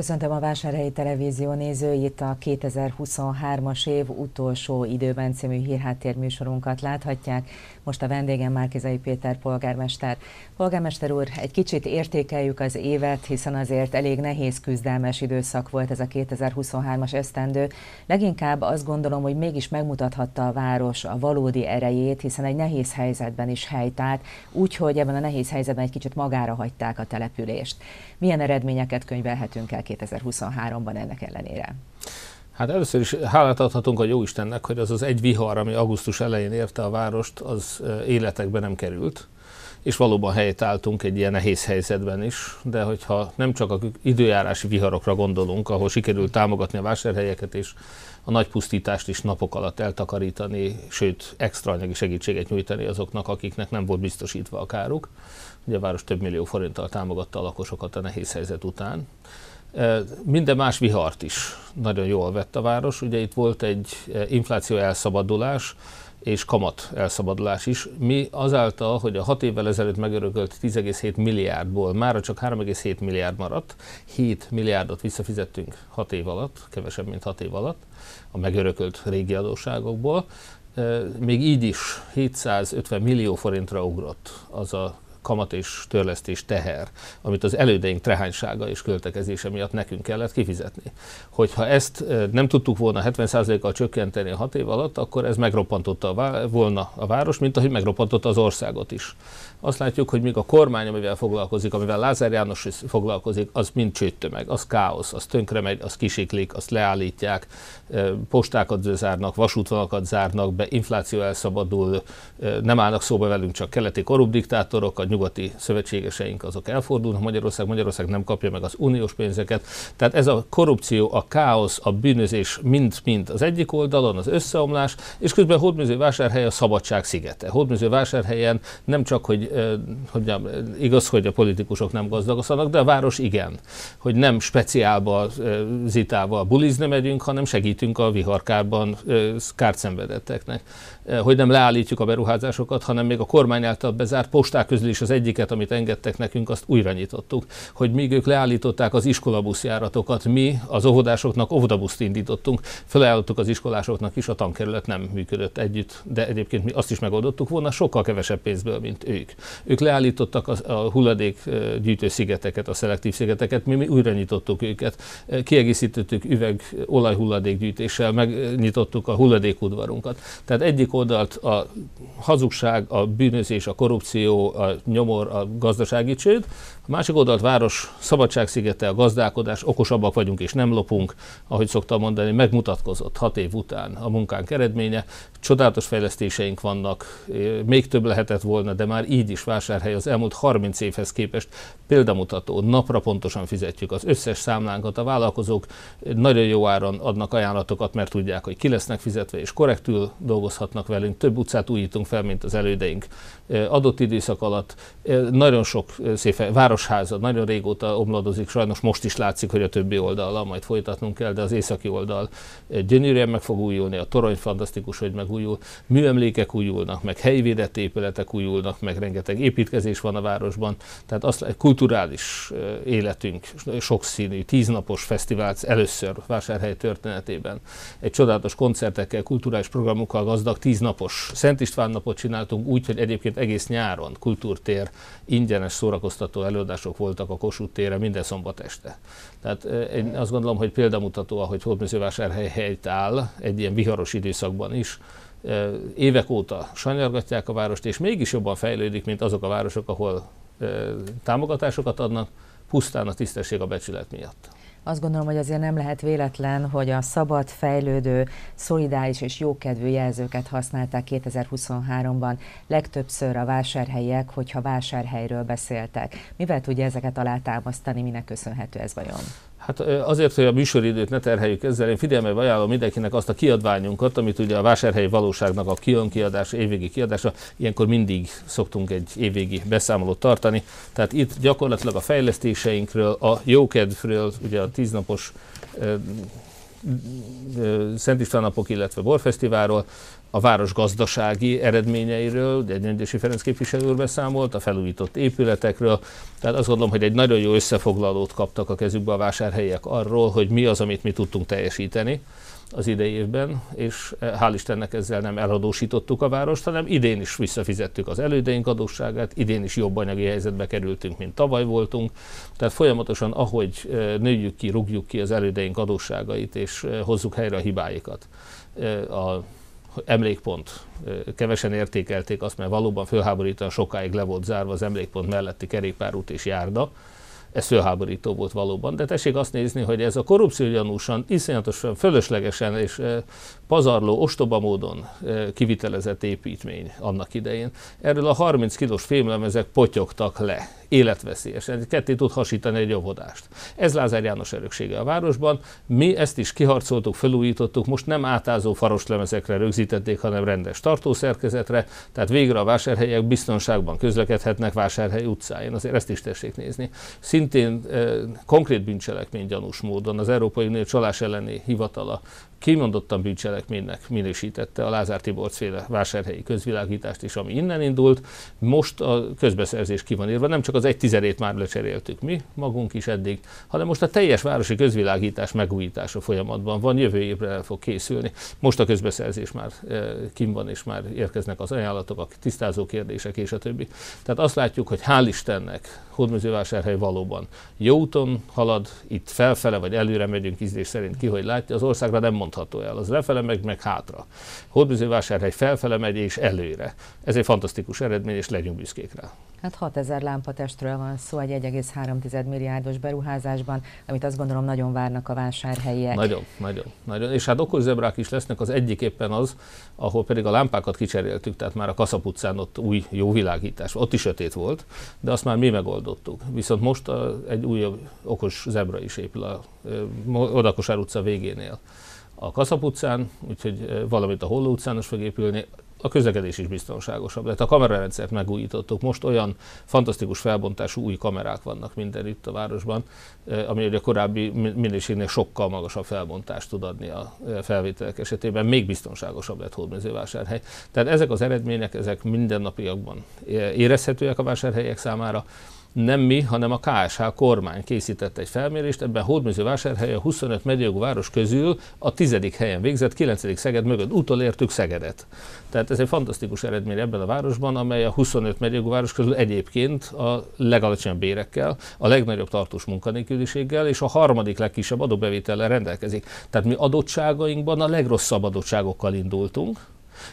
Köszöntöm a Vásárhelyi Televízió nézőit, a 2023-as év utolsó időben című hírháttér műsorunkat láthatják. Most a vendégem Márkizai Péter polgármester. Polgármester úr, egy kicsit értékeljük az évet, hiszen azért elég nehéz küzdelmes időszak volt ez a 2023-as esztendő. Leginkább azt gondolom, hogy mégis megmutathatta a város a valódi erejét, hiszen egy nehéz helyzetben is helytált, úgyhogy ebben a nehéz helyzetben egy kicsit magára hagyták a települést. Milyen eredményeket könyvelhetünk el 2023-ban ennek ellenére? Hát először is hálát adhatunk a Jóistennek, hogy az az egy vihar, ami augusztus elején érte a várost, az életekbe nem került, és valóban helyt álltunk egy ilyen nehéz helyzetben is, de hogyha nem csak a időjárási viharokra gondolunk, ahol sikerült támogatni a vásárhelyeket, és a nagy pusztítást is napok alatt eltakarítani, sőt, extra anyagi segítséget nyújtani azoknak, akiknek nem volt biztosítva a káruk. Ugye a város több millió forinttal támogatta a lakosokat a nehéz helyzet után. Minden más vihart is nagyon jól vett a város. Ugye itt volt egy infláció elszabadulás, és kamat elszabadulás is. Mi azáltal, hogy a hat évvel ezelőtt megörökölt 10,7 milliárdból már csak 3,7 milliárd maradt, 7 milliárdot visszafizettünk 6 év alatt, kevesebb, mint 6 év alatt a megörökölt régi adósságokból. Még így is 750 millió forintra ugrott az a kamat és törlesztés teher, amit az elődeink trehánysága és költekezése miatt nekünk kellett kifizetni. Hogyha ezt nem tudtuk volna 70%-kal csökkenteni a év alatt, akkor ez megroppantotta volna a város, mint ahogy megroppantotta az országot is. Azt látjuk, hogy míg a kormány, amivel foglalkozik, amivel Lázár János foglalkozik, az mind csőttömeg, az káosz, az tönkre megy, az kisiklik, azt leállítják, postákat zárnak, vasútvalakat zárnak be, infláció elszabadul, nem állnak szóba velünk csak keleti korrupt diktátorok, a nyugati szövetségeseink azok elfordulnak, Magyarország, Magyarország nem kapja meg az uniós pénzeket. Tehát ez a korrupció, a káosz, a bűnözés mind-mind az egyik oldalon, az összeomlás, és közben Hódműző vásárhely a szabadság szigete. Hódműző vásárhelyen nem csak, hogy, hogy igaz, hogy a politikusok nem gazdagoszanak, de a város igen, hogy nem speciálba, zitával bulizni megyünk, hanem segítünk a viharkárban kárt szenvedetteknek. Hogy nem leállítjuk a beruházásokat, hanem még a kormány által bezárt posták közül is az egyiket, amit engedtek nekünk, azt újra nyitottuk. Hogy míg ők leállították az iskolabuszjáratokat, mi az óvodásoknak óvodabuszt indítottunk, felajánlottuk az iskolásoknak is, a tankerület nem működött együtt, de egyébként mi azt is megoldottuk volna sokkal kevesebb pénzből, mint ők. Ők leállítottak a, a hulladékgyűjtő szigeteket, a szelektív szigeteket, mi, mi újra nyitottuk őket, kiegészítettük üveg olajhulladékgyűjtéssel, megnyitottuk a hulladékudvarunkat. Tehát egyik oldalt a hazugság, a bűnözés, a korrupció, a nyomor, a gazdasági csőd, a másik oldalt város szabadságszigete, a gazdálkodás, okosabbak vagyunk és nem lopunk, ahogy szoktam mondani, megmutatkozott hat év után a munkánk eredménye. Csodálatos fejlesztéseink vannak, még több lehetett volna, de már így is vásárhely az elmúlt 30 évhez képest példamutató, napra pontosan fizetjük az összes számlánkat, a vállalkozók nagyon jó áron adnak ajánlatokat, mert tudják, hogy ki lesznek fizetve, és korrektül dolgozhatnak velünk. Több utcát újítunk fel, mint az elődeink adott időszak alatt. Nagyon sok szép városháza nagyon régóta omladozik, sajnos most is látszik, hogy a többi oldalra majd folytatnunk kell, de az északi oldal gyönyörűen meg fog újulni, a torony fantasztikus, hogy megújul, műemlékek újulnak, meg helyi védett épületek újulnak, meg rengeteg építkezés van a városban, tehát azt kulturális életünk, sokszínű, tíznapos fesztivált először Vásárhely történetében. Egy csodálatos koncertekkel, kulturális programokkal gazdag tíznapos Szent István napot csináltunk úgy, hogy egyébként egész nyáron kultúrtér, ingyenes szórakoztató előadások voltak a Kossuth tére minden szombat este. Tehát én azt gondolom, hogy példamutató, ahogy Hódmezővásárhely helyt áll egy ilyen viharos időszakban is, évek óta sanyargatják a várost, és mégis jobban fejlődik, mint azok a városok, ahol támogatásokat adnak, pusztán a tisztesség a becsület miatt. Azt gondolom, hogy azért nem lehet véletlen, hogy a szabad, fejlődő, szolidáris és jókedvű jelzőket használták 2023-ban legtöbbször a vásárhelyiek, hogyha vásárhelyről beszéltek. Mivel tudja ezeket alátámasztani, minek köszönhető ez vajon? Hát azért, hogy a műsoridőt ne terheljük ezzel, én figyelme ajánlom mindenkinek azt a kiadványunkat, amit ugye a vásárhelyi valóságnak a kion kiadása, évvégi kiadása, ilyenkor mindig szoktunk egy évvégi beszámolót tartani. Tehát itt gyakorlatilag a fejlesztéseinkről, a jókedvről, ugye a tíznapos Szent István illetve Borfesztiválról, a város gazdasági eredményeiről, egy Gyöngyösi Ferenc képviselő úr beszámolt, a felújított épületekről. Tehát azt gondolom, hogy egy nagyon jó összefoglalót kaptak a kezükbe a vásárhelyek arról, hogy mi az, amit mi tudtunk teljesíteni az idei évben, és eh, hál' Istennek ezzel nem eladósítottuk a várost, hanem idén is visszafizettük az elődeink adósságát, idén is jobb anyagi helyzetbe kerültünk, mint tavaly voltunk. Tehát folyamatosan, ahogy eh, nőjük ki, rúgjuk ki az elődeink adósságait, és eh, hozzuk helyre a hibáikat, a emlékpont. Kevesen értékelték azt, mert valóban fölháborítóan sokáig le volt zárva az emlékpont melletti kerékpárút és járda, ez fölháborító volt valóban. De tessék azt nézni, hogy ez a korrupció gyanúsan, iszonyatosan, fölöslegesen és pazarló, ostoba módon kivitelezett építmény annak idején. Erről a 30 kilós fémlemezek potyogtak le életveszélyesen. Ketté tud hasítani egy óvodást. Ez Lázár János öröksége a városban. Mi ezt is kiharcoltuk, felújítottuk, most nem átázó faroslemezekre rögzítették, hanem rendes tartószerkezetre, tehát végre a vásárhelyek biztonságban közlekedhetnek Vásárhely utcáin. Azért ezt is tessék nézni. Szintén eh, konkrét bűncselekmény gyanús módon az Európai Unió csalás elleni hivatala kimondottan bűncselekménynek minősítette a Lázár Tibor féle vásárhelyi közvilágítást is, ami innen indult. Most a közbeszerzés ki van írva, nem csak az egy tizedét már lecseréltük mi, magunk is eddig, hanem most a teljes városi közvilágítás megújítása folyamatban van, jövő évre el fog készülni. Most a közbeszerzés már e, kim van, és már érkeznek az ajánlatok, a tisztázó kérdések és a többi. Tehát azt látjuk, hogy hál' Istennek Hódmezővásárhely valóban jó úton halad, itt felfele vagy előre megyünk ízlés szerint ki, hogy látja, az országra nem mondható el, az lefele meg, meg hátra. Hódmezővásárhely felfele megy és előre. Ez egy fantasztikus eredmény, és legyünk büszkék rá. Hát 6000 lámpatestről van szó egy 1,3 milliárdos beruházásban, amit azt gondolom nagyon várnak a vásárhelyiek. Nagyon, nagyon, nagyon. És hát okos zebrák is lesznek, az egyik éppen az, ahol pedig a lámpákat kicseréltük, tehát már a Kaszap utcán ott új jó világítás, ott is sötét volt, de azt már mi megoldottuk. Viszont most a, egy újabb okos zebra is épül a Odakosár utca végénél a Kaszap utcán, úgyhogy valamit a Holló utcán is fog épülni, a közlekedés is biztonságosabb lett. A kamerarendszert megújítottuk. Most olyan fantasztikus felbontású új kamerák vannak minden itt a városban, ami a korábbi minőségnél sokkal magasabb felbontást tud adni a felvételek esetében. Még biztonságosabb lett Hódmezővásárhely. Tehát ezek az eredmények, ezek mindennapiakban érezhetőek a vásárhelyek számára nem mi, hanem a KSH kormány készített egy felmérést, ebben Hódműző vásárhelye a 25 megyőgú város közül a tizedik helyen végzett, 9. Szeged mögött utolértük Szegedet. Tehát ez egy fantasztikus eredmény ebben a városban, amely a 25 megyőgú város közül egyébként a legalacsonyabb bérekkel, a legnagyobb tartós munkanélküliséggel és a harmadik legkisebb adóbevétellel rendelkezik. Tehát mi adottságainkban a legrosszabb adottságokkal indultunk,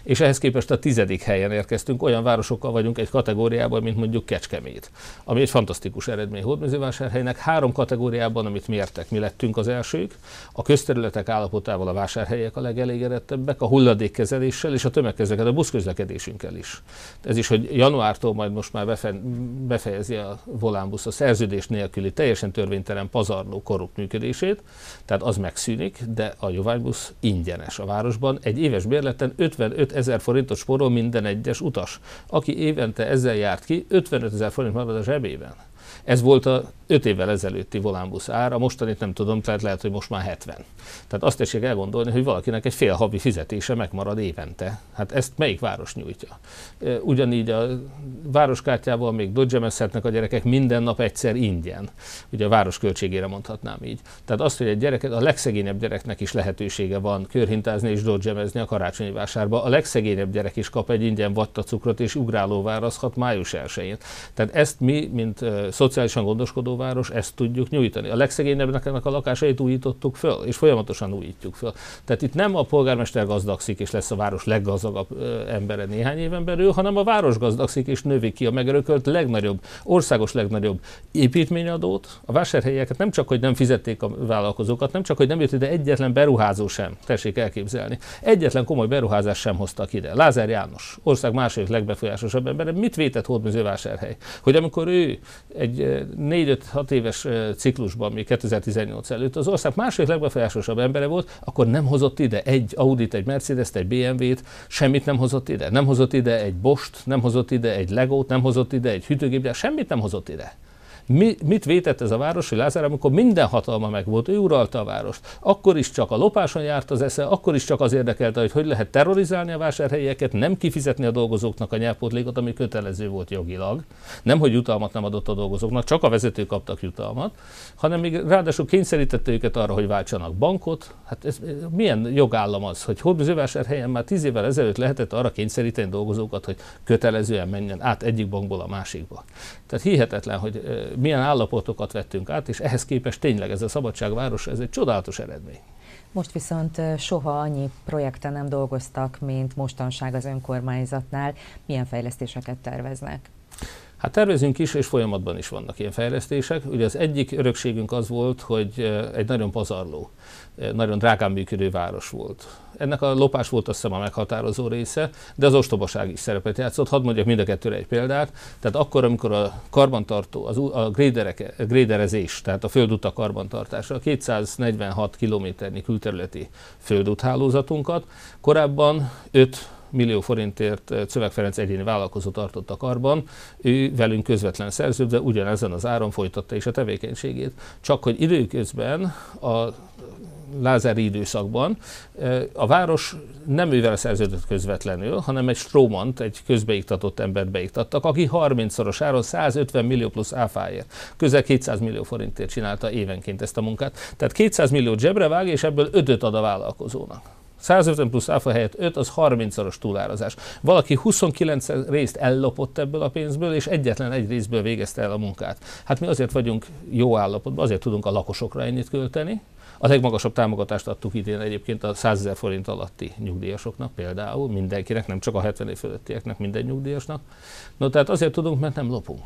és ehhez képest a tizedik helyen érkeztünk, olyan városokkal vagyunk egy kategóriában, mint mondjuk Kecskemét, ami egy fantasztikus eredmény Hódmezővásárhelynek. Három kategóriában, amit mértek, mi lettünk az elsők, a közterületek állapotával a vásárhelyek a legelégedettebbek, a hulladékkezeléssel és a tömegközlekedés, a buszközlekedésünkkel is. Ez is, hogy januártól majd most már befe- befejezi a Volánbusz a szerződés nélküli, teljesen törvénytelen pazarló korrupt működését, tehát az megszűnik, de a Joványbusz ingyenes a városban. Egy éves bérleten 50 55 ezer forintot spórol minden egyes utas. Aki évente ezzel járt ki, 55 ezer forint marad a zsebében. Ez volt a 5 évvel ezelőtti volánbusz ár, a mostanit nem tudom, tehát lehet, hogy most már 70. Tehát azt tessék elgondolni, hogy valakinek egy fél havi fizetése megmarad évente. Hát ezt melyik város nyújtja? Ugyanígy a városkártyával még dodgemezhetnek a gyerekek minden nap egyszer ingyen. Ugye a város költségére mondhatnám így. Tehát azt, hogy egy gyereket, a legszegényebb gyereknek is lehetősége van körhintázni és dodgemezni a karácsonyi vásárba. A legszegényebb gyerek is kap egy ingyen vattacukrot és ugrálóvárazhat május 1-én. Tehát ezt mi, mint uh, szociálisan gondoskodó város, ezt tudjuk nyújtani. A legszegényebbnek a lakásait újítottuk föl, és folyamatosan újítjuk föl. Tehát itt nem a polgármester gazdagszik, és lesz a város leggazdagabb embere néhány éven belül, hanem a város gazdagszik, és növi ki a megörökölt legnagyobb, országos legnagyobb építményadót. A vásárhelyeket nem csak, hogy nem fizették a vállalkozókat, nem csak, hogy nem jött ide egyetlen beruházó sem, tessék elképzelni. Egyetlen komoly beruházás sem hoztak ide. Lázár János, ország második legbefolyásosabb ember, mit vétett Hódműzővásárhely? Hogy amikor ő egy 4-5-6 éves ciklusban, még 2018 előtt az ország második legbefolyásosabb embere volt, akkor nem hozott ide egy Audit, egy Mercedes-t, egy BMW-t, semmit nem hozott ide. Nem hozott ide egy Bost, nem hozott ide egy Legót, nem hozott ide egy hűtőgépgyár, semmit nem hozott ide. Mi, mit vétett ez a város, hogy Lázár, amikor minden hatalma meg volt, ő uralta a várost. Akkor is csak a lopáson járt az esze, akkor is csak az érdekelte, hogy hogy lehet terrorizálni a vásárhelyeket, nem kifizetni a dolgozóknak a nyelvpótlékot, ami kötelező volt jogilag. Nem, hogy jutalmat nem adott a dolgozóknak, csak a vezetők kaptak jutalmat, hanem még ráadásul kényszerítette őket arra, hogy váltsanak bankot. Hát ez, milyen jogállam az, hogy Hódműzővásárhelyen már tíz évvel ezelőtt lehetett arra kényszeríteni dolgozókat, hogy kötelezően menjen át egyik bankból a másikba. Tehát hihetetlen, hogy milyen állapotokat vettünk át, és ehhez képest tényleg ez a szabadságváros, ez egy csodálatos eredmény. Most viszont soha annyi projekten nem dolgoztak, mint mostanság az önkormányzatnál. Milyen fejlesztéseket terveznek? Hát tervezünk is, és folyamatban is vannak ilyen fejlesztések. Ugye az egyik örökségünk az volt, hogy egy nagyon pazarló, nagyon drágán működő város volt. Ennek a lopás volt azt hiszem a meghatározó része, de az ostobaság is szerepet játszott. Hadd mondjak mind a kettőre egy példát. Tehát akkor, amikor a karbantartó, az, a gréderezés, tehát a földutak karbantartása, a 246 kilométernyi külterületi földúthálózatunkat korábban 5 millió forintért Szöveg Ferenc egyéni vállalkozó tartott a karban, ő velünk közvetlen szerződve ugyanezen az áron folytatta is a tevékenységét. Csak hogy időközben a lázári időszakban a város nem ővel szerződött közvetlenül, hanem egy strómant, egy közbeiktatott embert beiktattak, aki 30-szoros áron 150 millió plusz áfáért, közel 200 millió forintért csinálta évenként ezt a munkát. Tehát 200 millió zsebre vág, és ebből 5 ad a vállalkozónak. 150 plusz áfa helyett 5, az 30-szoros túlárazás. Valaki 29 részt ellopott ebből a pénzből, és egyetlen egy részből végezte el a munkát. Hát mi azért vagyunk jó állapotban, azért tudunk a lakosokra ennyit költeni, a legmagasabb támogatást adtuk idén egyébként a 100 ezer forint alatti nyugdíjasoknak például, mindenkinek, nem csak a 70 év fölöttieknek, minden nyugdíjasnak. No, tehát azért tudunk, mert nem lopunk.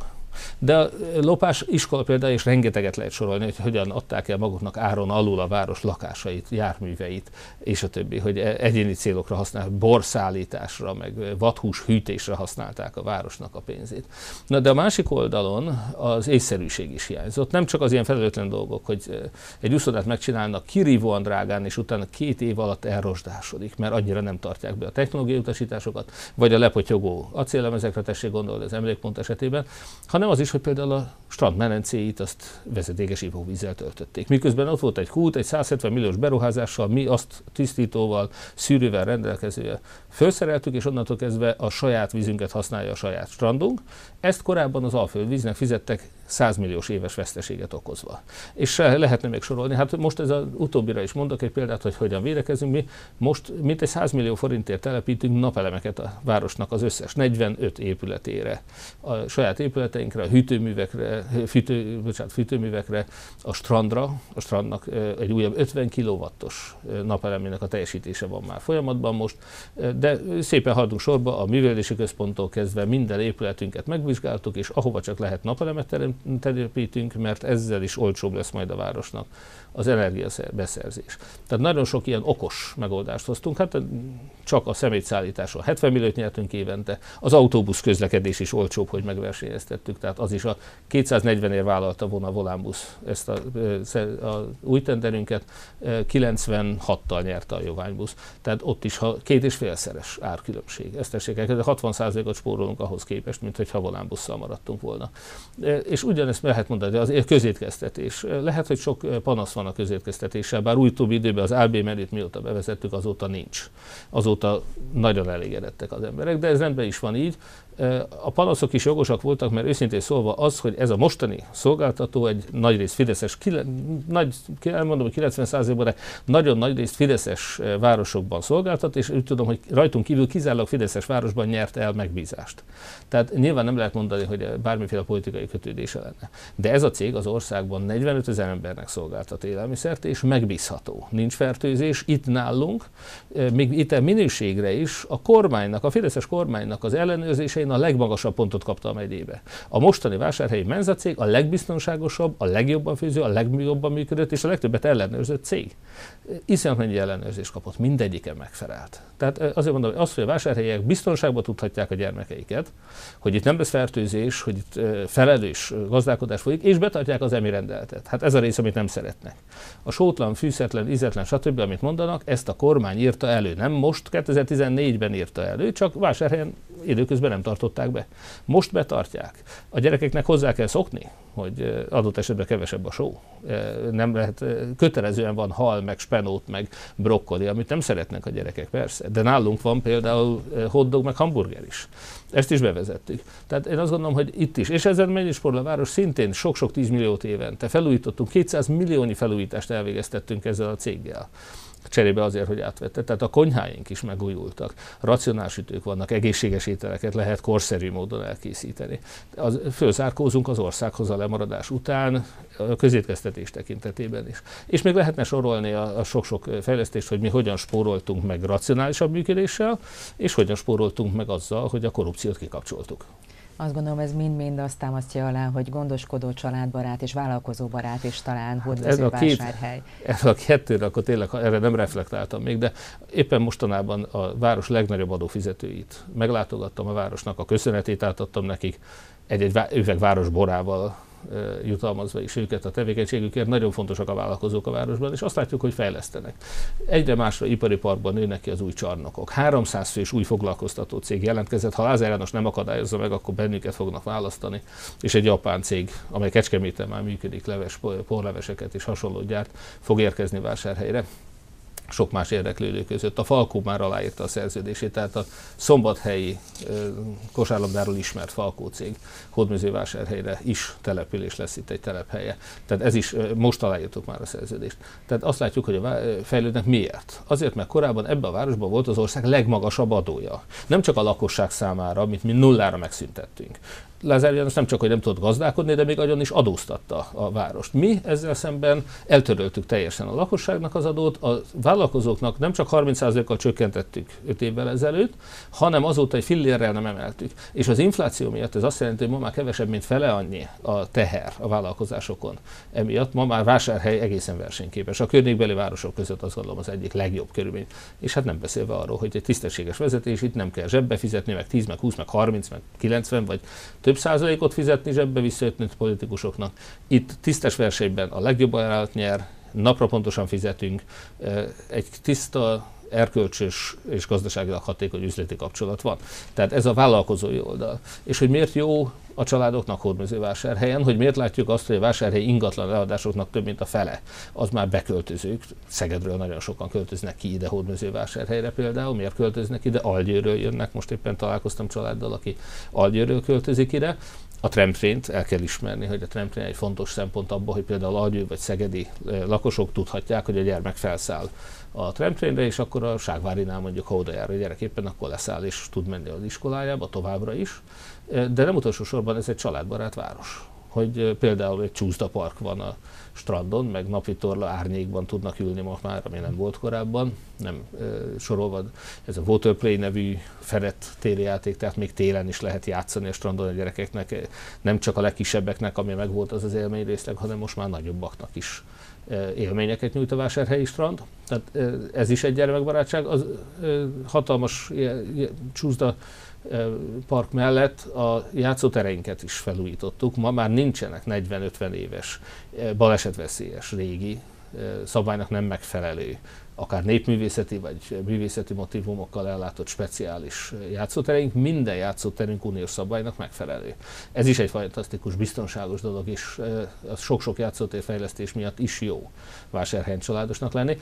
De a lopás iskola például, és rengeteget lehet sorolni, hogy hogyan adták el maguknak áron alul a város lakásait, járműveit, és a többi, hogy e- egyéni célokra használják, borszállításra, meg vadhús hűtésre használták a városnak a pénzét. Na de a másik oldalon az észszerűség is hiányzott. Nem csak az ilyen felelőtlen dolgok, hogy egy úszodát megcsinálnak kirívóan drágán, és utána két év alatt elrosdásodik, mert annyira nem tartják be a technológiai utasításokat, vagy a lepotyogó acélemezekre tessék gondolni az emlékpont esetében, hanem az is, hogy például a strand menencéit azt vezetékes ivóvízzel töltötték. Miközben ott volt egy kút, egy 170 milliós beruházással, mi azt tisztítóval, szűrővel rendelkező felszereltük, és onnantól kezdve a saját vízünket használja a saját strandunk. Ezt korábban az Alföld víznek fizettek 100 milliós éves veszteséget okozva. És lehetne még sorolni. Hát most ez az utóbbira is mondok egy példát, hogy hogyan védekezünk. Mi most mintegy 100 millió forintért telepítünk napelemeket a városnak az összes 45 épületére. A saját épületeinkre, a hűtőművekre, fűtő, bocsánat, fűtőművekre, a strandra, a strandnak egy újabb 50 kW-os napelemének a teljesítése van már folyamatban most, de szépen haladunk sorba, a művelési központtól kezdve minden épületünket megvizsgáltuk, és ahova csak lehet napelemet telepítünk, mert ezzel is olcsóbb lesz majd a városnak az energiabeszerzés. Tehát nagyon sok ilyen okos megoldást hoztunk, hát csak a szemétszállításról 70 milliót nyertünk évente, az autóbusz közlekedés is olcsóbb, hogy megversenyeztettük, tehát az is a 240 ér vállalta volna Volánbusz ezt a, a új tenderünket, 96-tal nyerte a Joványbusz, tehát ott is ha két és félszeres árkülönbség. Ezt tessék el, 60%-ot spórolunk ahhoz képest, mint hogyha Volánbusszal maradtunk volna. És ugyanezt lehet mondani, az közétkeztetés. Lehet, hogy sok panasz van a közétkeztetéssel, bár utóbbi időben az AB menüt mióta bevezettük, azóta nincs. Azóta nagyon elégedettek az emberek, de ez rendben is van így. A panaszok is jogosak voltak, mert őszintén szólva az, hogy ez a mostani szolgáltató egy nagyrészt Fideszes, nagy, elmondom, hogy 90%-ban, de nagyon nagy részt Fideszes városokban szolgáltat, és úgy tudom, hogy rajtunk kívül kizárólag Fideszes városban nyert el megbízást. Tehát nyilván nem lehet mondani, hogy bármiféle politikai kötődése lenne. De ez a cég az országban 45 ezer embernek szolgáltat élelmiszert, és megbízható. Nincs fertőzés itt nálunk, még itt a minőségre is a kormánynak, a Fideszes kormánynak az ellenőrzésein a legmagasabb pontot kapta a megyébe. A mostani vásárhelyi menzacég a legbiztonságosabb, a legjobban főző, a legjobban működött és a legtöbbet ellenőrzött cég. Iszonyat mennyi ellenőrzést kapott, mindegyiken megfelelt. Tehát azért mondom, hogy az, hogy a vásárhelyek biztonságban tudhatják a gyermekeiket, hogy itt nem lesz fertőzés, hogy itt felelős gazdálkodás folyik, és betartják az emi rendeletet. Hát ez a rész, amit nem szeretnek. A sótlan, fűszetlen, ízetlen, stb., amit mondanak, ezt a kormány írta elő. Nem most, 2014-ben írta elő, csak vásárhelyen időközben nem tart tartották be. Most betartják. A gyerekeknek hozzá kell szokni, hogy adott esetben kevesebb a só. Nem lehet, kötelezően van hal, meg spenót, meg brokkoli, amit nem szeretnek a gyerekek, persze. De nálunk van például hotdog, meg hamburger is. Ezt is bevezettük. Tehát én azt gondolom, hogy itt is, és ezen Megyisporla város szintén sok-sok tízmilliót évente felújítottunk, 200 milliónyi felújítást elvégeztettünk ezzel a céggel cserébe azért, hogy átvette. Tehát a konyháink is megújultak, racionális ütők vannak, egészséges ételeket lehet korszerű módon elkészíteni. Az, fölzárkózunk az országhoz a lemaradás után, a közétkeztetés tekintetében is. És még lehetne sorolni a sok-sok fejlesztést, hogy mi hogyan spóroltunk meg racionálisabb működéssel, és hogyan spóroltunk meg azzal, hogy a korrupciót kikapcsoltuk. Azt gondolom, ez mind-mind azt támasztja alá, hogy gondoskodó családbarát és vállalkozóbarát is talán hódvező vásárhely. Ez a kettőre, akkor tényleg erre nem reflektáltam még, de éppen mostanában a város legnagyobb adófizetőit meglátogattam a városnak, a köszönetét átadtam nekik, egy-egy üveg város borával jutalmazva is őket a tevékenységükért. Nagyon fontosak a vállalkozók a városban, és azt látjuk, hogy fejlesztenek. Egyre másra ipari parkban nőnek ki az új csarnokok. 300 fős új foglalkoztató cég jelentkezett. Ha Lázár János nem akadályozza meg, akkor bennünket fognak választani. És egy japán cég, amely Kecskeméten már működik, leves, porleveseket és hasonló gyárt, fog érkezni vásárhelyre sok más érdeklődő között. A Falkó már aláírta a szerződését, tehát a szombathelyi kosárlabdáról ismert Falkó cég Hódműzővásárhelyre is település lesz itt egy telephelye. Tehát ez is, most aláírtuk már a szerződést. Tehát azt látjuk, hogy a fejlődnek miért? Azért, mert korábban ebben a városban volt az ország legmagasabb adója. Nem csak a lakosság számára, amit mi nullára megszüntettünk. Lázár János nem csak, hogy nem tudott gazdálkodni, de még agyon is adóztatta a várost. Mi ezzel szemben eltöröltük teljesen a lakosságnak az adót, a vállalkozóknak nem csak 30%-kal csökkentettük 5 évvel ezelőtt, hanem azóta egy fillérrel nem emeltük. És az infláció miatt ez azt jelenti, hogy ma már kevesebb, mint fele annyi a teher a vállalkozásokon. Emiatt ma már vásárhely egészen versenyképes. A környékbeli városok között azt gondolom az egyik legjobb körülmény. És hát nem beszélve arról, hogy egy tisztességes vezetés itt nem kell zsebbe fizetni, meg 10, meg 20, meg 30, meg 90, vagy több több százalékot fizetni zsebbe visszajöttni politikusoknak. Itt tisztes versenyben a legjobb ajánlat nyer, napra pontosan fizetünk, egy tiszta erkölcsös és gazdaságilag hatékony üzleti kapcsolat van. Tehát ez a vállalkozói oldal. És hogy miért jó a családoknak hódmezővásárhelyen, hogy miért látjuk azt, hogy a vásárhely ingatlan leadásoknak több mint a fele, az már beköltözők. Szegedről nagyon sokan költöznek ki ide hódmezővásárhelyre például. Miért költöznek ide? Algyőről jönnek. Most éppen találkoztam családdal, aki Algyőről költözik ide. A tremtrént el kell ismerni, hogy a tremtrén egy fontos szempont abban, hogy például Algyő vagy Szegedi lakosok tudhatják, hogy a gyermek felszáll a tramtrénre, és akkor a Ságvárinál mondjuk, ha oda jár a gyerek éppen, akkor leszáll és tud menni az iskolájába továbbra is. De nem utolsó sorban ez egy családbarát város hogy például egy csúszda park van a strandon, meg napi torla árnyékban tudnak ülni most már, ami nem volt korábban, nem e, sorolva. Ez a Waterplay nevű fedett téli játék, tehát még télen is lehet játszani a strandon a gyerekeknek, nem csak a legkisebbeknek, ami meg volt az az élmény részleg, hanem most már nagyobbaknak is élményeket nyújt a vásárhelyi strand. Tehát ez is egy gyermekbarátság. Az hatalmas csúszda park mellett a játszótereinket is felújítottuk. Ma már nincsenek 40-50 éves balesetveszélyes régi szabálynak nem megfelelő akár népművészeti vagy művészeti motivumokkal ellátott speciális játszótereink, minden játszóterünk uniós szabálynak megfelelő. Ez is egy fantasztikus, biztonságos dolog, és sok-sok játszótér fejlesztés miatt is jó vásárhelyen családosnak lenni.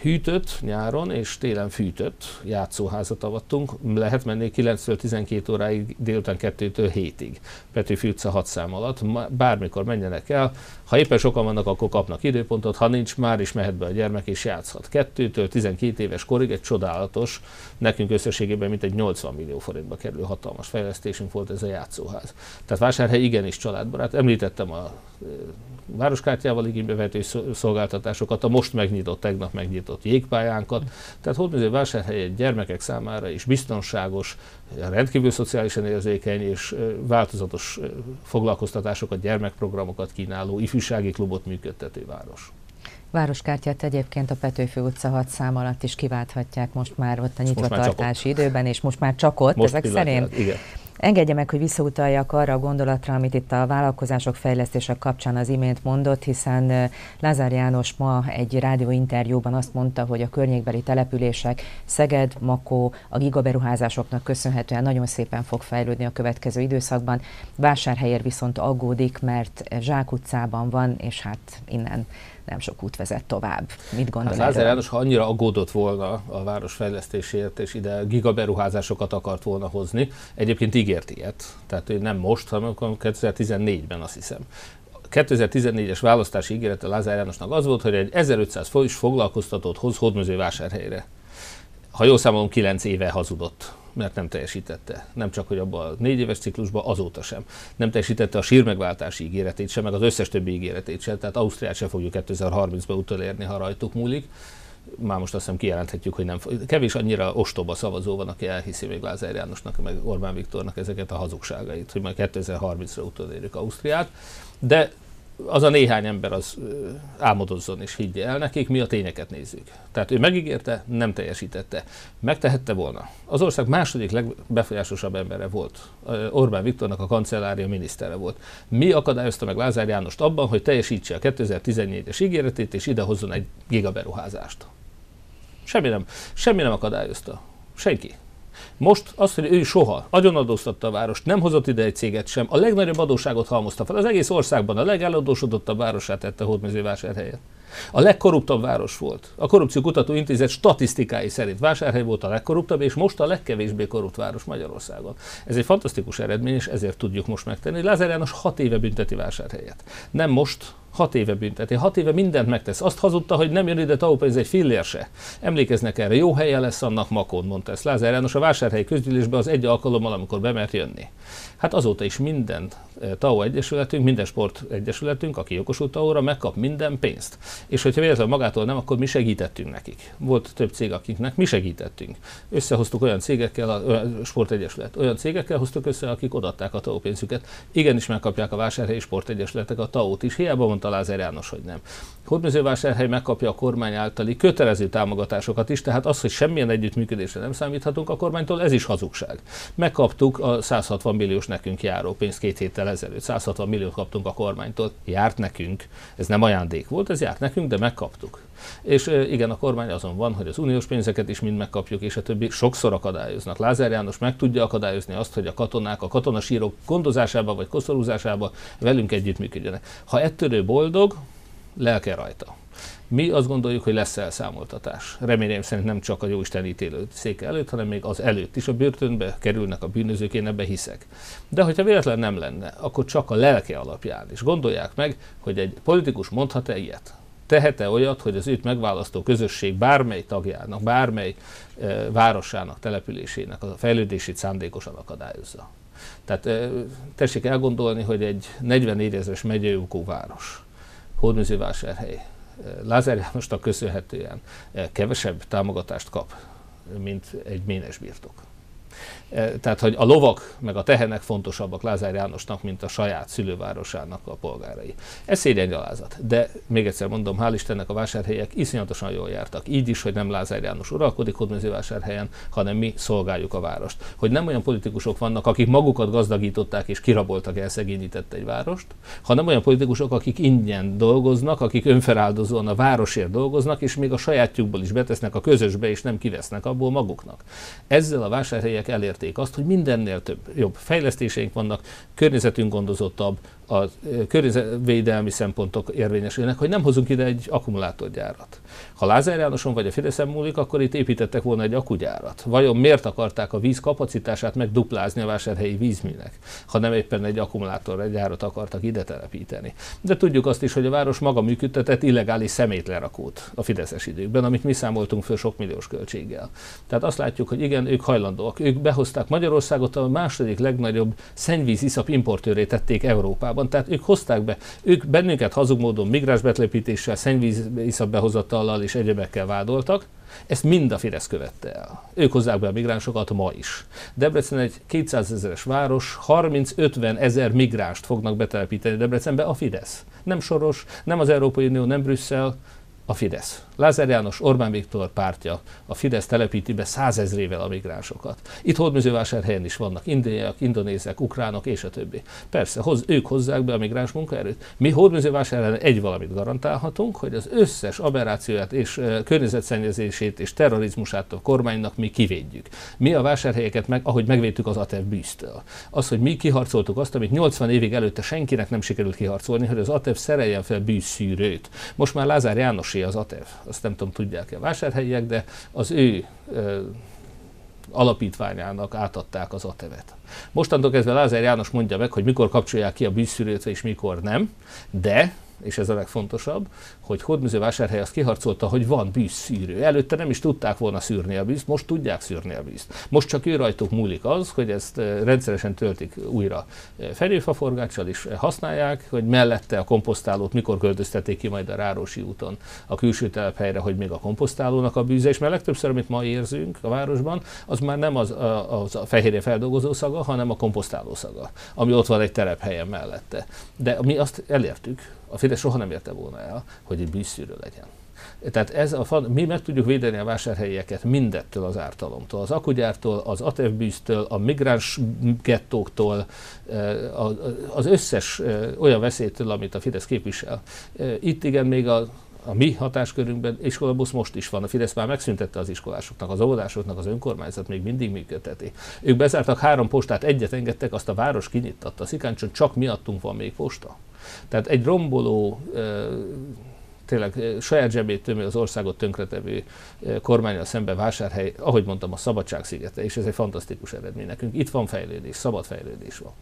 Hűtött nyáron és télen fűtött játszóházat avattunk, lehet menni 9-től 12 óráig, délután 2-től 7-ig. Petőfi utca 6 szám alatt, bármikor menjenek el, ha éppen sokan vannak, akkor kapnak időpontot, ha nincs, már is mehet be a gyermek és játszhat. 2-től 12 éves korig egy csodálatos, nekünk összességében mint egy 80 millió forintba kerülő hatalmas fejlesztésünk volt ez a játszóház. Tehát vásárhely igenis családbarát. Említettem a városkártyával igénybevető szolgáltatásokat, a most megnyitott, tegnap megnyitott jégpályánkat. Tehát Hódműző vásárhely gyermekek számára is biztonságos, rendkívül szociálisan érzékeny és változatos foglalkoztatásokat, gyermekprogramokat kínáló ifjúsági klubot működtető város. Városkártyát egyébként a Petőfő utca 6 szám alatt is kiválthatják most már ott a nyitvatartási időben, és most már csak ott, most ezek szerint. Igen. Engedje meg, hogy visszautaljak arra a gondolatra, amit itt a vállalkozások fejlesztések kapcsán az imént mondott, hiszen Lázár János ma egy rádióinterjúban azt mondta, hogy a környékbeli települések Szeged, Makó, a gigaberuházásoknak köszönhetően nagyon szépen fog fejlődni a következő időszakban. Vásárhelyér viszont aggódik, mert Zsák utcában van, és hát innen nem sok út vezet tovább. Mit gondol hát Lázár János, ha annyira aggódott volna a város fejlesztéséért, és ide gigaberuházásokat akart volna hozni, egyébként ígért ilyet. Tehát nem most, hanem 2014-ben azt hiszem. 2014-es választási ígérete Lázár Jánosnak az volt, hogy egy 1500 fős foglalkoztatót hoz Hódmezővásárhelyre. Ha jól számolom, 9 éve hazudott mert nem teljesítette. Nem csak, hogy abban a négy éves ciklusban, azóta sem. Nem teljesítette a sírmegváltási ígéretét sem, meg az összes többi ígéretét sem. Tehát Ausztriát sem fogjuk 2030-ban utolérni, ha rajtuk múlik. Már most azt hiszem kijelenthetjük, hogy nem. Kevés annyira ostoba szavazó van, aki elhiszi még Lázár Jánosnak, meg Orbán Viktornak ezeket a hazugságait, hogy majd 2030-ra utolérjük Ausztriát. De az a néhány ember az álmodozzon és higgye el nekik, mi a tényeket nézzük. Tehát ő megígérte, nem teljesítette. Megtehette volna. Az ország második legbefolyásosabb embere volt. Orbán Viktornak a kancellária minisztere volt. Mi akadályozta meg Lázár Jánost abban, hogy teljesítse a 2014-es ígéretét, és idehozzon egy gigaberuházást? Semmi nem, semmi nem akadályozta. Senki. Most azt, hogy ő soha agyonadóztatta a várost, nem hozott ide egy céget sem, a legnagyobb adósságot halmozta fel. Az egész országban a legeladósodottabb városát tette Hódmezővásárhelyet. A legkorruptabb város volt. A Korrupció Kutató Intézet statisztikái szerint Vásárhely volt a legkorruptabb, és most a legkevésbé korrupt város Magyarországon. Ez egy fantasztikus eredmény, és ezért tudjuk most megtenni. Lázár János hat éve bünteti Vásárhelyet. Nem most, Hat éve bünteti. Hat éve mindent megtesz. Azt hazudta, hogy nem jön ide ez egy fillér se. Emlékeznek erre, jó helye lesz annak Makón, mondta ezt Lázár János a vásárhelyi közgyűlésben az egy alkalommal, amikor bemert jönni. Hát azóta is minden eh, TAO egyesületünk, minden sport egyesületünk, aki jogosult TAO-ra, megkap minden pénzt. És hogyha véletlenül magától nem, akkor mi segítettünk nekik. Volt több cég, akiknek mi segítettünk. Összehoztuk olyan cégekkel, a sportegyesület, olyan cégekkel hoztuk össze, akik odatták a TAO pénzüket. Igenis megkapják a vásárhelyi sportegyesületek a TAO-t is. Hiába mondta Lázár János, hogy nem. Hódmezővásárhely megkapja a kormány általi kötelező támogatásokat is, tehát az, hogy semmilyen együttműködésre nem számíthatunk a kormánytól, ez is hazugság. Megkaptuk a 160 milliós nekünk járó pénzt két héttel ezelőtt. 160 milliót kaptunk a kormánytól, járt nekünk. Ez nem ajándék volt, ez járt nekünk, de megkaptuk. És igen, a kormány azon van, hogy az uniós pénzeket is mind megkapjuk, és a többi sokszor akadályoznak. Lázár János meg tudja akadályozni azt, hogy a katonák a katonasírok gondozásába vagy koszorúzásába velünk együttműködjenek. Ha ettől ő boldog, lelke rajta. Mi azt gondoljuk, hogy lesz elszámoltatás. Remélem szerint nem csak a Jóisten ítélő széke előtt, hanem még az előtt is a börtönbe kerülnek a bűnözők, én ebbe hiszek. De hogyha véletlen nem lenne, akkor csak a lelke alapján is. Gondolják meg, hogy egy politikus mondhat-e ilyet. Tehet-e olyat, hogy az őt megválasztó közösség bármely tagjának, bármely e, városának, településének a fejlődését szándékosan akadályozza. Tehát e, tessék elgondolni, hogy egy 44 ezeres megyei város, Hódműzővásárhely, Lázár Jánosnak köszönhetően kevesebb támogatást kap, mint egy ménes birtok. E, tehát, hogy a lovak meg a tehenek fontosabbak Lázár Jánosnak, mint a saját szülővárosának a polgárai. Ez szégyengyalázat. De még egyszer mondom, hál' Istennek a vásárhelyek iszonyatosan jól jártak. Így is, hogy nem Lázár János uralkodik vásárhelyen, hanem mi szolgáljuk a várost. Hogy nem olyan politikusok vannak, akik magukat gazdagították és kiraboltak, elszegényített egy várost, hanem olyan politikusok, akik ingyen dolgoznak, akik önfeláldozóan a városért dolgoznak, és még a sajátjukból is betesznek a közösbe, és nem kivesznek abból maguknak. Ezzel a vásárhelyek elérték azt, hogy mindennél több jobb fejlesztéseink vannak, környezetünk gondozottabb, a környezetvédelmi szempontok érvényesülnek, hogy nem hozunk ide egy akkumulátorgyárat. Ha Lázár Jánoson vagy a Fideszen múlik, akkor itt építettek volna egy akugyárat. Vajon miért akarták a víz kapacitását megduplázni a vásárhelyi vízműnek, ha nem éppen egy akkumulátorgyárat akartak ide telepíteni. De tudjuk azt is, hogy a város maga működtetett illegális szemétlerakót a fideszes időkben, amit mi számoltunk föl sok milliós költséggel. Tehát azt látjuk, hogy igen, ők hajlandóak. Ők behozták Magyarországot a második legnagyobb szennyvíz iszap importőré tették Európában. Tehát ők hozták be, ők bennünket hazug módon migráns betlepítéssel, szennyvíz iszap behozatallal és egyebekkel vádoltak, ezt mind a Fidesz követte el. Ők hozzák be a migránsokat ma is. Debrecen egy 200 ezeres város, 30-50 ezer migránst fognak betelepíteni Debrecenbe a Fidesz. Nem Soros, nem az Európai Unió, nem Brüsszel, a Fidesz. Lázár János, Orbán Viktor pártja, a Fidesz telepíti be százezrével a migránsokat. Itt Hódműzővásárhelyen is vannak indiaiak, indonézek, ukránok és a többi. Persze, hoz, ők hozzák be a migráns munkaerőt. Mi Hódműzővásárhelyen egy valamit garantálhatunk, hogy az összes aberrációját és uh, környezetszennyezését és terrorizmusát a kormánynak mi kivédjük. Mi a vásárhelyeket meg, ahogy megvédtük az ATEV bűztől. Az, hogy mi kiharcoltuk azt, amit 80 évig előtte senkinek nem sikerült kiharcolni, hogy az ATEV szereljen fel bűzszűrőt. Most már Lázár Jánosé az ATEV. Azt nem tudom, tudják-e vásárhelyiek, de az ő alapítványának átadták az ATEV-et. Mostantól kezdve Lázár János mondja meg, hogy mikor kapcsolják ki a bűzszűrőt, és mikor nem, de és ez a legfontosabb, hogy Hódműzővásárhely azt kiharcolta, hogy van bűzszűrő. Előtte nem is tudták volna szűrni a bűzt, most tudják szűrni a bűzt. Most csak ő rajtuk múlik az, hogy ezt eh, rendszeresen töltik újra eh, fenyőfaforgáccsal is eh, használják, hogy mellette a komposztálót mikor költöztették ki majd a Rárosi úton a külső telephelyre, hogy még a komposztálónak a bűze, és mert legtöbbször, amit ma érzünk a városban, az már nem az a, az a fehérje feldolgozó szaga, hanem a komposztáló szaga, ami ott van egy telephelyen mellette. De mi azt elértük, a Fidesz soha nem érte volna el, hogy egy bűzszűrő legyen. Tehát ez a, mi meg tudjuk védeni a vásárhelyieket mindettől az ártalomtól, az akugyártól, az atevbűztől, a migráns gettóktól, eh, az összes eh, olyan veszélytől, amit a Fidesz képvisel. Eh, itt igen, még a a mi hatáskörünkben iskolabusz most is van. A Fidesz már megszüntette az iskolásoknak, az óvodásoknak, az önkormányzat még mindig működteti. Ők bezártak három postát, egyet engedtek, azt a város kinyittatta. Szikáncson csak miattunk van még posta. Tehát egy romboló tényleg saját zsebét tömő az országot tönkretevő kormányal szemben vásárhely, ahogy mondtam, a szabadság szigete, és ez egy fantasztikus eredmény nekünk. Itt van fejlődés, szabad fejlődés van.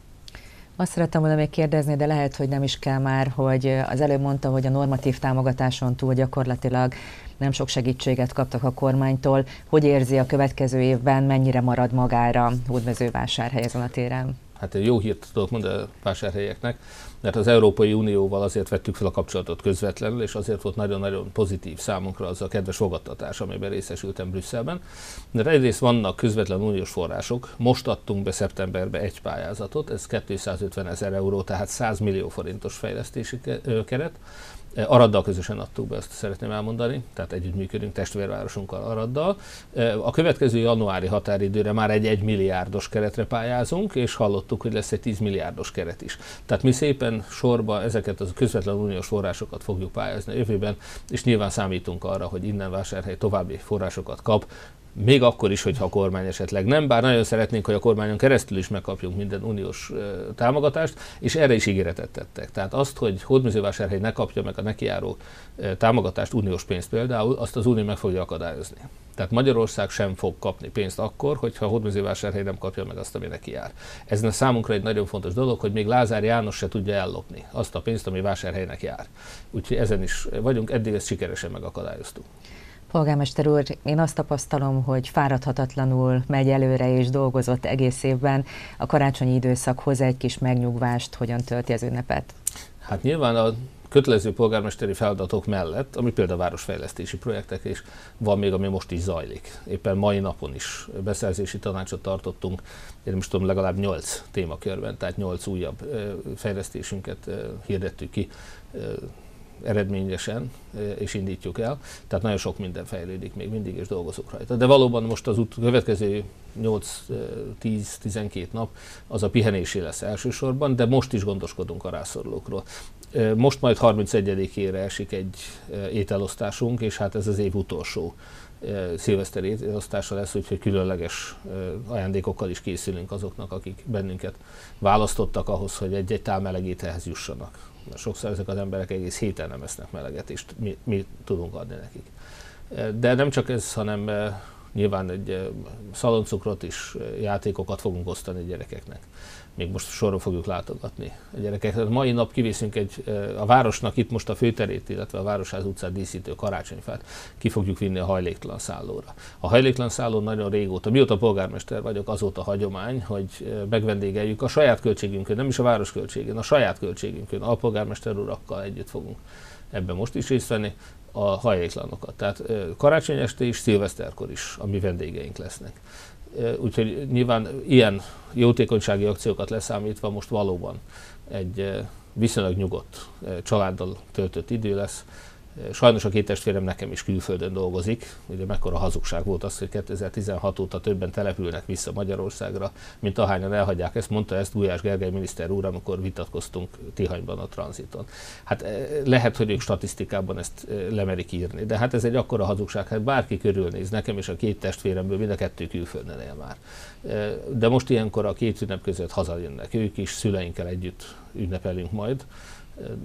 Azt szerettem volna még kérdezni, de lehet, hogy nem is kell már, hogy az előbb mondta, hogy a normatív támogatáson túl gyakorlatilag nem sok segítséget kaptak a kormánytól. Hogy érzi a következő évben, mennyire marad magára hódmezővásárhely ezen a téren? Hát egy jó hírt tudok mondani a vásárhelyeknek mert az Európai Unióval azért vettük fel a kapcsolatot közvetlenül, és azért volt nagyon-nagyon pozitív számunkra az a kedves fogadtatás, amiben részesültem Brüsszelben. Mert egyrészt vannak közvetlen uniós források, most adtunk be szeptemberben egy pályázatot, ez 250 ezer euró, tehát 100 millió forintos fejlesztési keret, Araddal közösen adtuk be, ezt szeretném elmondani, tehát együttműködünk testvérvárosunkkal Araddal. A következő januári határidőre már egy 1 milliárdos keretre pályázunk, és hallottuk, hogy lesz egy 10 milliárdos keret is. Tehát mi szépen sorba ezeket az közvetlen uniós forrásokat fogjuk pályázni a jövőben, és nyilván számítunk arra, hogy innen vásárhely további forrásokat kap, még akkor is, hogyha a kormány esetleg nem, bár nagyon szeretnénk, hogy a kormányon keresztül is megkapjunk minden uniós támogatást, és erre is ígéretet tettek. Tehát azt, hogy Hódműzővásárhely ne kapja meg a nekiáró támogatást, uniós pénzt például, azt az Unió meg fogja akadályozni. Tehát Magyarország sem fog kapni pénzt akkor, hogyha a Hódműzővásárhely nem kapja meg azt, ami neki jár. Ez a számunkra egy nagyon fontos dolog, hogy még Lázár János se tudja ellopni azt a pénzt, ami vásárhelynek jár. Úgyhogy ezen is vagyunk, eddig ezt sikeresen megakadályoztuk. Polgármester úr, én azt tapasztalom, hogy fáradhatatlanul megy előre és dolgozott egész évben. A karácsonyi időszak hoz egy kis megnyugvást, hogyan tölti az ünnepet? Hát nyilván a kötelező polgármesteri feladatok mellett, ami például városfejlesztési projektek, és van még, ami most is zajlik. Éppen mai napon is beszerzési tanácsot tartottunk, én most tudom, legalább 8 témakörben, tehát 8 újabb fejlesztésünket hirdettük ki eredményesen, és indítjuk el. Tehát nagyon sok minden fejlődik még mindig, és dolgozunk rajta. De valóban most az út következő 8-10-12 nap az a pihenésé lesz elsősorban, de most is gondoskodunk a rászorulókról. Most majd 31-ére esik egy ételosztásunk, és hát ez az év utolsó szilveszteri ételosztása lesz, úgyhogy különleges ajándékokkal is készülünk azoknak, akik bennünket választottak ahhoz, hogy egy-egy tál meleg ételhez jussanak sokszor ezek az emberek egész héten nem esznek meleget, és mi, mi tudunk adni nekik. De nem csak ez, hanem nyilván egy szaloncukrot is, játékokat fogunk osztani gyerekeknek még most sorra fogjuk látogatni a gyerekeket. Mai nap kiviszünk egy, a városnak itt most a főterét, illetve a Városház utcát díszítő karácsonyfát ki fogjuk vinni a hajléktalan szállóra. A hajléktalan szálló nagyon régóta, mióta polgármester vagyok, azóta hagyomány, hogy megvendégeljük a saját költségünkön, nem is a város költségén, a saját költségünkön, a polgármester urakkal együtt fogunk ebben most is részt venni a hajléklanokat. Tehát karácsony este is, szilveszterkor is a mi vendégeink lesznek. Úgyhogy nyilván ilyen jótékonysági akciókat leszámítva most valóban egy viszonylag nyugodt családdal töltött idő lesz. Sajnos a két testvérem nekem is külföldön dolgozik. Ugye mekkora hazugság volt az, hogy 2016 óta többen települnek vissza Magyarországra, mint ahányan elhagyják. Ezt mondta ezt Gulyás Gergely miniszter úr, amikor vitatkoztunk Tihanyban a tranziton. Hát eh, lehet, hogy ők statisztikában ezt eh, lemerik írni, de hát ez egy akkora hazugság. Hát bárki körülnéz, nekem és a két testvéremből mind a kettő külföldön él már. Eh, de most ilyenkor a két ünnep között hazajönnek. Ők is szüleinkkel együtt ünnepelünk majd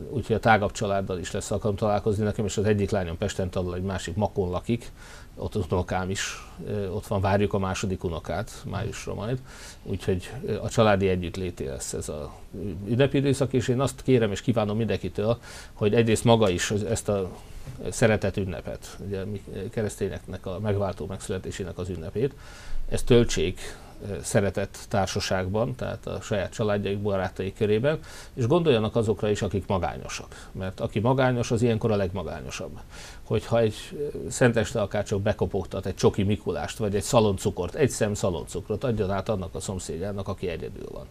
úgyhogy a tágabb családdal is lesz alkalom találkozni nekem, és az egyik lányom Pesten tanul, egy másik Makon lakik, ott az unokám is, ott van, várjuk a második unokát májusra majd, úgyhogy a családi együttlété lesz ez a ünnepi időszak, és én azt kérem és kívánom mindenkitől, hogy egyrészt maga is ezt a szeretet ünnepet, ugye keresztényeknek a megváltó megszületésének az ünnepét, ezt töltsék szeretett társaságban, tehát a saját családjaik, barátaik körében, és gondoljanak azokra is, akik magányosak. Mert aki magányos, az ilyenkor a legmagányosabb. Hogyha egy szenteste akár csak bekopogtat egy csoki Mikulást, vagy egy szaloncukort, egy szem szaloncukrot adjon át annak a szomszédjának, aki egyedül van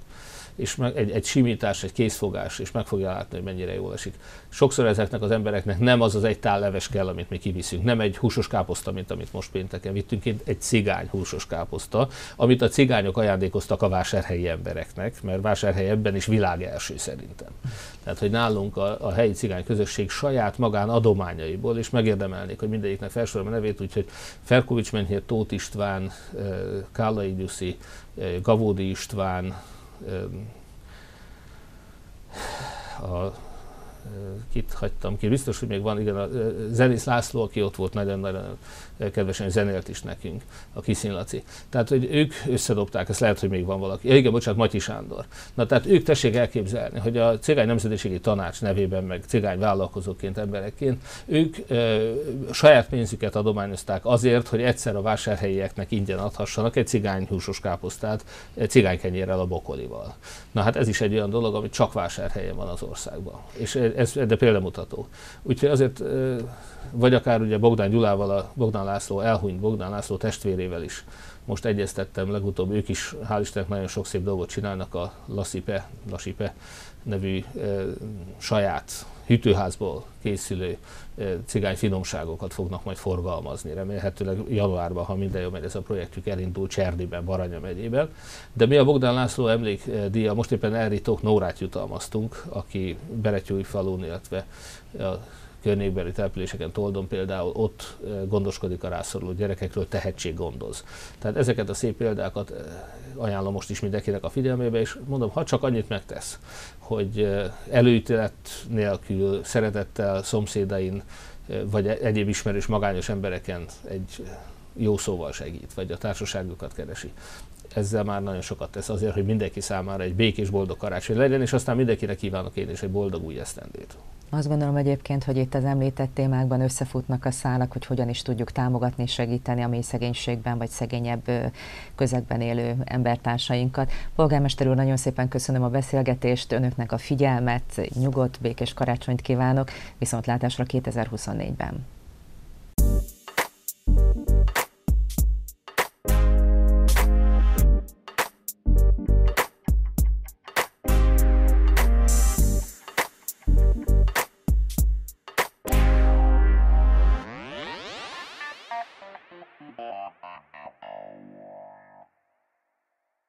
és meg egy, egy simítás, egy készfogás, és meg fogja látni, hogy mennyire jól esik. Sokszor ezeknek az embereknek nem az az egy tál leves kell, amit mi kiviszünk, nem egy húsos káposzta, mint amit most pénteken vittünk, egy cigány húsos káposzta, amit a cigányok ajándékoztak a vásárhelyi embereknek, mert vásárhely ebben is világ első szerintem. Tehát, hogy nálunk a, a helyi cigány közösség saját magán adományaiból, és megérdemelnék, hogy mindegyiknek felsorolom a nevét, úgyhogy Ferkovics Menhér, Tóth István, Kállai Gyuszi, Gavódi István, a kit hagytam ki, biztos, hogy még van, igen, a Zenész László, aki ott volt nagyon-nagyon kedvesen zenélt is nekünk, a Kiszin Laci. Tehát, hogy ők összedobták, ezt lehet, hogy még van valaki. Ja, igen, bocsánat, Matyi Sándor. Na, tehát ők tessék elképzelni, hogy a Cigány Nemzetiségi Tanács nevében, meg cigány vállalkozóként, emberekként, ők ö, saját pénzüket adományozták azért, hogy egyszer a vásárhelyieknek ingyen adhassanak egy cigány húsos káposztát cigánykenyérrel a bokolival. Na hát ez is egy olyan dolog, ami csak vásárhelyen van az országban. És ez, de példamutató. Úgyhogy azért vagy akár ugye Bogdán Gyulával, a Bogdán László, elhunyt Bogdán László testvérével is most egyeztettem legutóbb, ők is hál' Istennek nagyon sok szép dolgot csinálnak a Lasipe, Lasipe nevű e, saját hűtőházból készülő cigány finomságokat fognak majd forgalmazni. Remélhetőleg januárban, ha minden jó megy, ez a projektjük elindul Cserdiben, Baranya megyében. De mi a Bogdán László emlékdíja, most éppen Elri Tók Nórát jutalmaztunk, aki Beretyúi falun, illetve a környékbeli településeken, Toldon például, ott gondoskodik a rászoruló gyerekekről, tehetség gondoz. Tehát ezeket a szép példákat ajánlom most is mindenkinek a figyelmébe, és mondom, ha csak annyit megtesz, hogy előítélet nélkül, szeretettel, szomszédain, vagy e-, egyéb ismerős magányos embereken egy jó szóval segít, vagy a társaságokat keresi. Ezzel már nagyon sokat tesz azért, hogy mindenki számára egy békés, boldog karácsony legyen, és aztán mindenkinek kívánok én is egy boldog új esztendét. Azt gondolom egyébként, hogy itt az említett témákban összefutnak a szálak, hogy hogyan is tudjuk támogatni és segíteni a mély szegénységben vagy szegényebb közegben élő embertársainkat. Polgármester úr, nagyon szépen köszönöm a beszélgetést, önöknek a figyelmet, nyugodt, békés karácsonyt kívánok, viszontlátásra 2024-ben.